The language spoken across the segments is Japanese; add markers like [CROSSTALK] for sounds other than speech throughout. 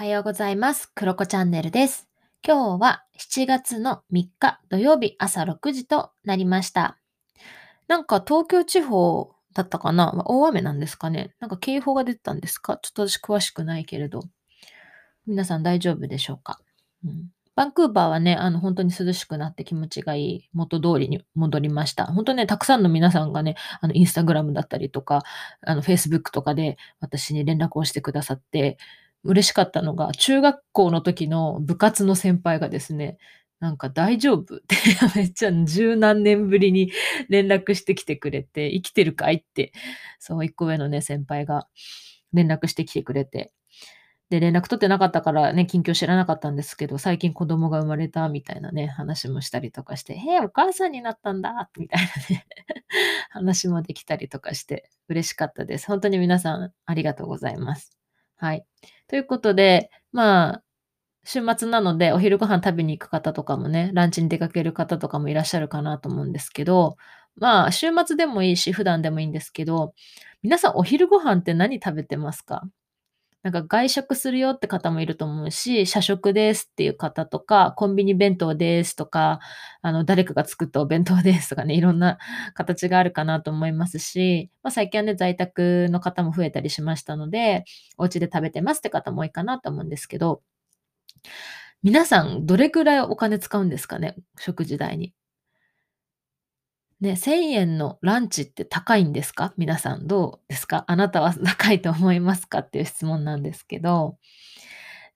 おはようございます。クロコチャンネルです。今日は7月の3日土曜日朝6時となりました。なんか東京地方だったかな？大雨なんですかね？なんか警報が出てたんですか？ちょっと私詳しくないけれど。皆さん大丈夫でしょうか、うん、バンクーバーはね、あの本当に涼しくなって気持ちがいい元通りに戻りました。本当ね、たくさんの皆さんがね、あのインスタグラムだったりとか、あのフェイスブックとかで私に連絡をしてくださって、嬉しかったのが、中学校の時の部活の先輩がですね、なんか大丈夫？[LAUGHS] ってめっちゃ十何年ぶりに連絡してきてくれて、生きてるかい？って、そう、一個上のね、先輩が連絡してきてくれて、で、連絡取ってなかったからね、近況知らなかったんですけど、最近子供が生まれたみたいなね、話もしたりとかして、へえ、お母さんになったんだみたいなね、[LAUGHS] 話もできたりとかして、嬉しかったです。本当に皆さんありがとうございます。はい。ということで、まあ、週末なのでお昼ご飯食べに行く方とかもね、ランチに出かける方とかもいらっしゃるかなと思うんですけど、まあ、週末でもいいし、普段でもいいんですけど、皆さんお昼ご飯って何食べてますか？なんか外食するよって方もいると思うし、社食ですっていう方とか、コンビニ弁当ですとか、あの、誰かが作ったお弁当ですとかね、いろんな形があるかなと思いますし、まあ、最近はね、在宅の方も増えたりしましたので、お家で食べてますって方も多いかなと思うんですけど、皆さんどれくらいお金使うんですかね食事代に。ね、1000円のランチって高いんですか？皆さんどうですか？あなたは高いと思いますか？っていう質問なんですけど。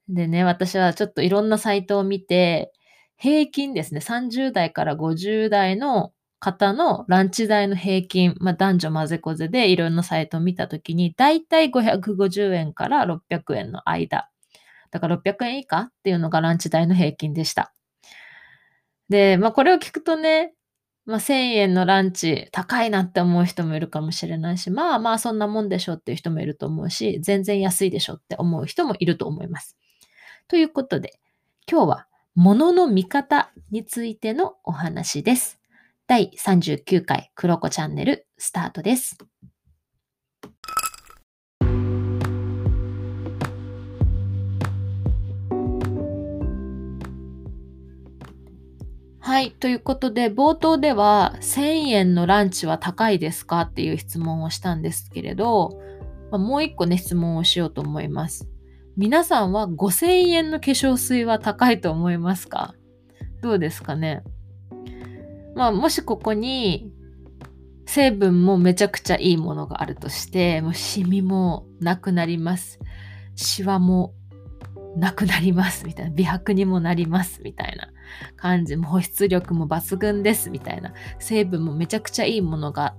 でね、私はちょっといろんなサイトを見て、平均ですね、30代から50代の方のランチ代の平均、まあ、男女混ぜこぜでいろんなサイトを見たときに、だいたい550円から600円の間。だから600円以下っていうのがランチ代の平均でした。で、まあこれを聞くとね、まあ1000円のランチ高いなって思う人もいるかもしれないし、まあまあそんなもんでしょっていう人もいると思うし、全然安いでしょって思う人もいると思います。ということで、今日は物の見方についてのお話です。第39回クロコチャンネルスタートです。はい。ということで、冒頭では1000円のランチは高いですかっていう質問をしたんですけれど、まあ、もう一個ね、質問をしようと思います。皆さんは5000円の化粧水は高いと思いますか？どうですかね？まあ、もしここに成分もめちゃくちゃいいものがあるとして、もうシミもなくなります。シワもなくなります。みたいな。美白にもなります。みたいな感じも。保湿力も抜群です。みたいな。成分もめちゃくちゃいいものが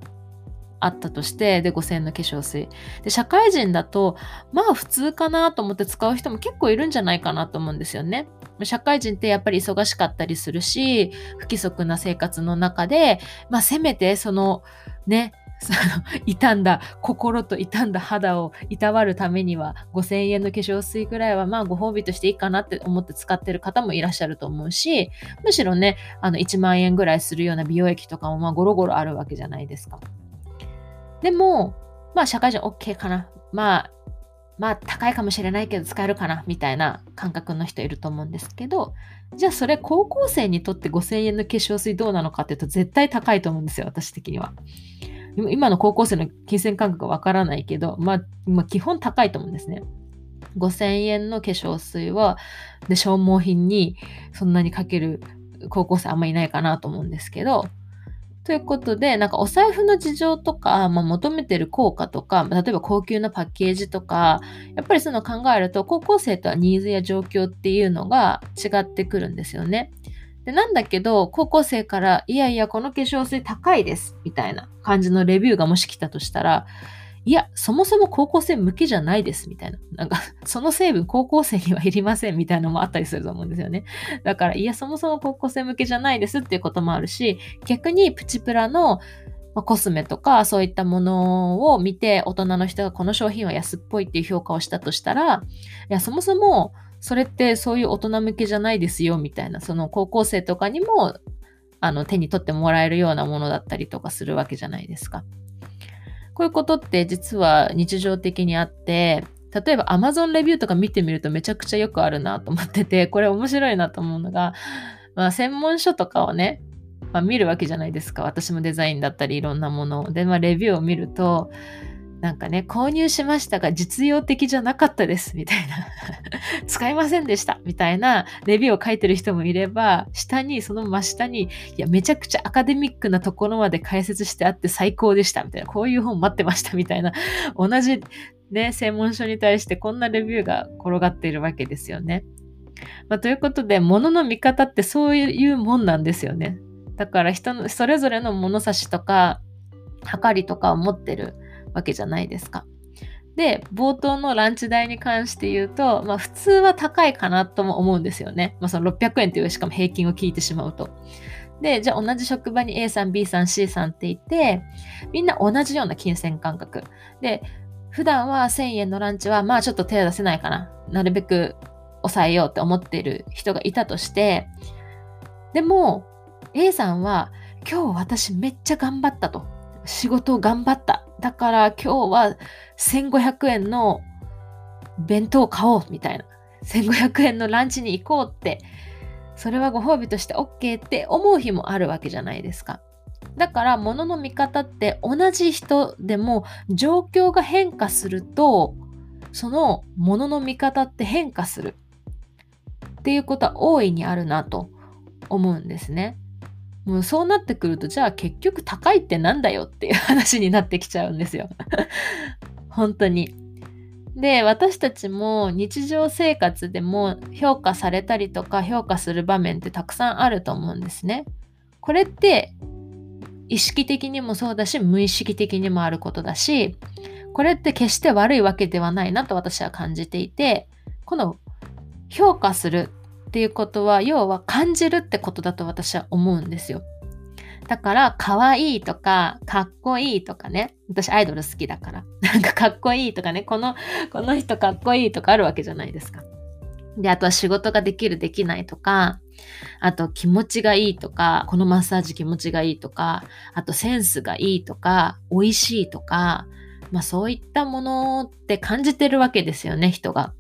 あったとして、で、5000の化粧水。で、社会人だと、まあ普通かなと思って使う人も結構いるんじゃないかなと思うんですよね。社会人ってやっぱり忙しかったりするし、不規則な生活の中で、まあせめてそのね、その傷んだ心と傷んだ肌をいたわるためには5000円の化粧水ぐらいはまあご褒美としていいかなって思って使ってる方もいらっしゃると思うしむしろねあの1万円ぐらいするような美容液とかもまあゴロゴロあるわけじゃないですかでもまあ社会人 OK かなまあまあ高いかもしれないけど使えるかなみたいな感覚の人いると思うんですけどじゃあそれ高校生にとって5000円の化粧水どうなのかっていうと絶対高いと思うんですよ私的には。今の高校生の金銭感覚はわからないけど、まあ、まあ、基本高いと思うんですね。5000円の化粧水は、で、消耗品にそんなにかける高校生あんまりいないかなと思うんですけど、ということで、なんかお財布の事情とか、まあ、求めてる効果とか、例えば高級なパッケージとか、やっぱりそういうのを考えると、高校生とはニーズや状況っていうのが違ってくるんですよね。で、なんだけど、高校生から、いやいや、この化粧水高いです、みたいな感じのレビューがもし来たとしたら、いや、そもそも高校生向けじゃないです、みたいな。なんか、[LAUGHS] その成分高校生にはいりません、みたいなのもあったりすると思うんですよね。だから、いや、そもそも高校生向けじゃないですっていうこともあるし、逆にプチプラのま、コスメとかそういったものを見て大人の人がこの商品は安っぽいっていう評価をしたとしたら、いや、そもそもそれってそういう大人向けじゃないですよみたいな、その高校生とかにもあの手に取ってもらえるようなものだったりとかするわけじゃないですか。こういうことって実は日常的にあって、例えば Amazon レビューとか見てみるとめちゃくちゃよくあるなと思ってて、[LAUGHS] これ面白いなと思うのが、まあ、専門書とかをね、まあ、見るわけじゃないですか。私もデザインだったりいろんなもので、まあ、レビューを見ると、なんかね、購入しましたが実用的じゃなかったですみたいな [LAUGHS] 使いませんでしたみたいなレビューを書いてる人もいれば、下に、その真下に、いや、めちゃくちゃアカデミックなところまで解説してあって最高でしたみたいな、こういう本待ってましたみたいな、同じね、専門書に対してこんなレビューが転がっているわけですよね。まあ、ということで、物の見方ってそういうもんなんですよね。だから人の、それぞれの物差しとか、測りとかを持ってるわけじゃないですか。で、冒頭のランチ代に関して言うと、まあ普通は高いかなとも思うんですよね。まあその600円というしかも平均を聞いてしまうと。で、じゃあ同じ職場に A さん、B さん、C さんっていて、みんな同じような金銭感覚。で、普段は1000円のランチはまあちょっと手を出せないかな。なるべく抑えようって思っている人がいたとして、でも A さんは今日私めっちゃ頑張ったと。仕事を頑張った。だから今日は1500円の弁当買おうみたいな。1500円のランチに行こうって、それはご褒美として OK って思う日もあるわけじゃないですか。だから物の見方って同じ人でも状況が変化するとその物の見方って変化するっていうことは大いにあるなと思うんですね。もうそうなってくると、じゃあ結局高いってなんだよっていう話になってきちゃうんですよ。[LAUGHS] 本当に。で、私たちも日常生活でも評価されたりとか評価する場面ってたくさんあると思うんですね。これって意識的にもそうだし、無意識的にもあることだし、これって決して悪いわけではないなと私は感じていて、この評価するっていうことは要は感じるってことだと私は思うんですよ。だから可愛いとかかっこいいとかね私アイドル好きだから [LAUGHS] なんかかっこいいとかねこのこの人かっこいいとかあるわけじゃないですか。であとは仕事ができるできないとかあと気持ちがいいとかこのマッサージ気持ちがいいとかあとセンスがいいとか美味しいとかまあそういったものって感じてるわけですよね人が。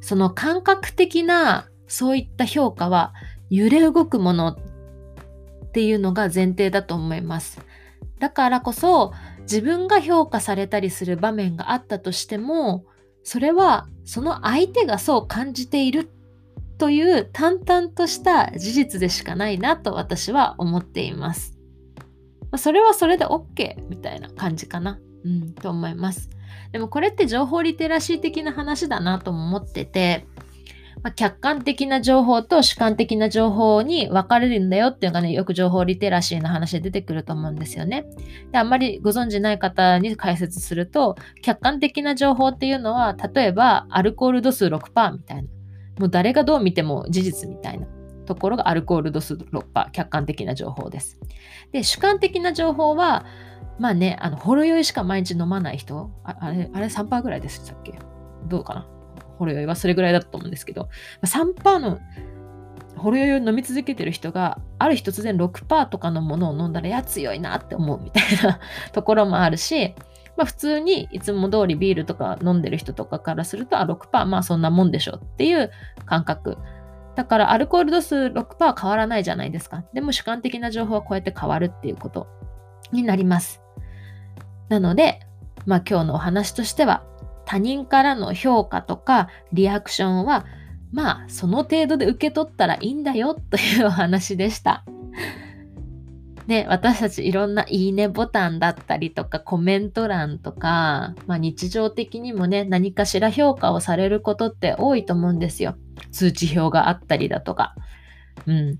その感覚的なそういった評価は揺れ動くものっていうのが前提だと思います。だからこそ自分が評価されたりする場面があったとしてもそれはその相手がそう感じているという淡々とした事実でしかないなと私は思っています。それはそれで OK みたいな感じかな。うん、と思います。でもこれって情報リテラシー的な話だなとも思ってて、まあ、客観的な情報と主観的な情報に分かれるんだよっていうのがね、よく情報リテラシーの話で出てくると思うんですよね。で、あんまりご存知ない方に解説すると、客観的な情報っていうのは、例えばアルコール度数6%みたいな。もう誰がどう見ても事実みたいなところがアルコール度数6%、客観的な情報です。で、主観的な情報は、まあね、あの、ほろ酔いしか毎日飲まない人、ああれ、あれ3%ぐらいでしたっけ？どうかな？ほろ酔いはそれぐらいだと思うんですけど、3%のほろ酔いを飲み続けてる人が、ある日突然6%とかのものを飲んだら、や強いなって思うみたいな [LAUGHS] ところもあるし、まあ、普通にいつも通りビールとか飲んでる人とかからすると、あ、6%まあそんなもんでしょっていう感覚。だからアルコール度数6%は変わらないじゃないですか。でも主観的な情報はこうやって変わるっていうことになります。なので、まあ今日のお話としては、他人からの評価とかリアクションはまあその程度で受け取ったらいいんだよというお話でした。で、私たちいろんないいねボタンだったりとかコメント欄とか、まあ、日常的にもね何かしら評価をされることって多いと思うんですよ。通知表があったりだとか。うん。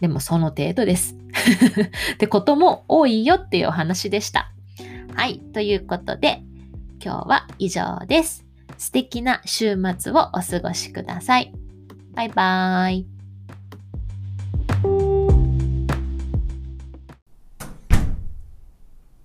でもその程度です。[LAUGHS] ってことも多いよっていうお話でした。はい。ということで、今日は以上です。素敵な週末をお過ごしください。バイバーイ。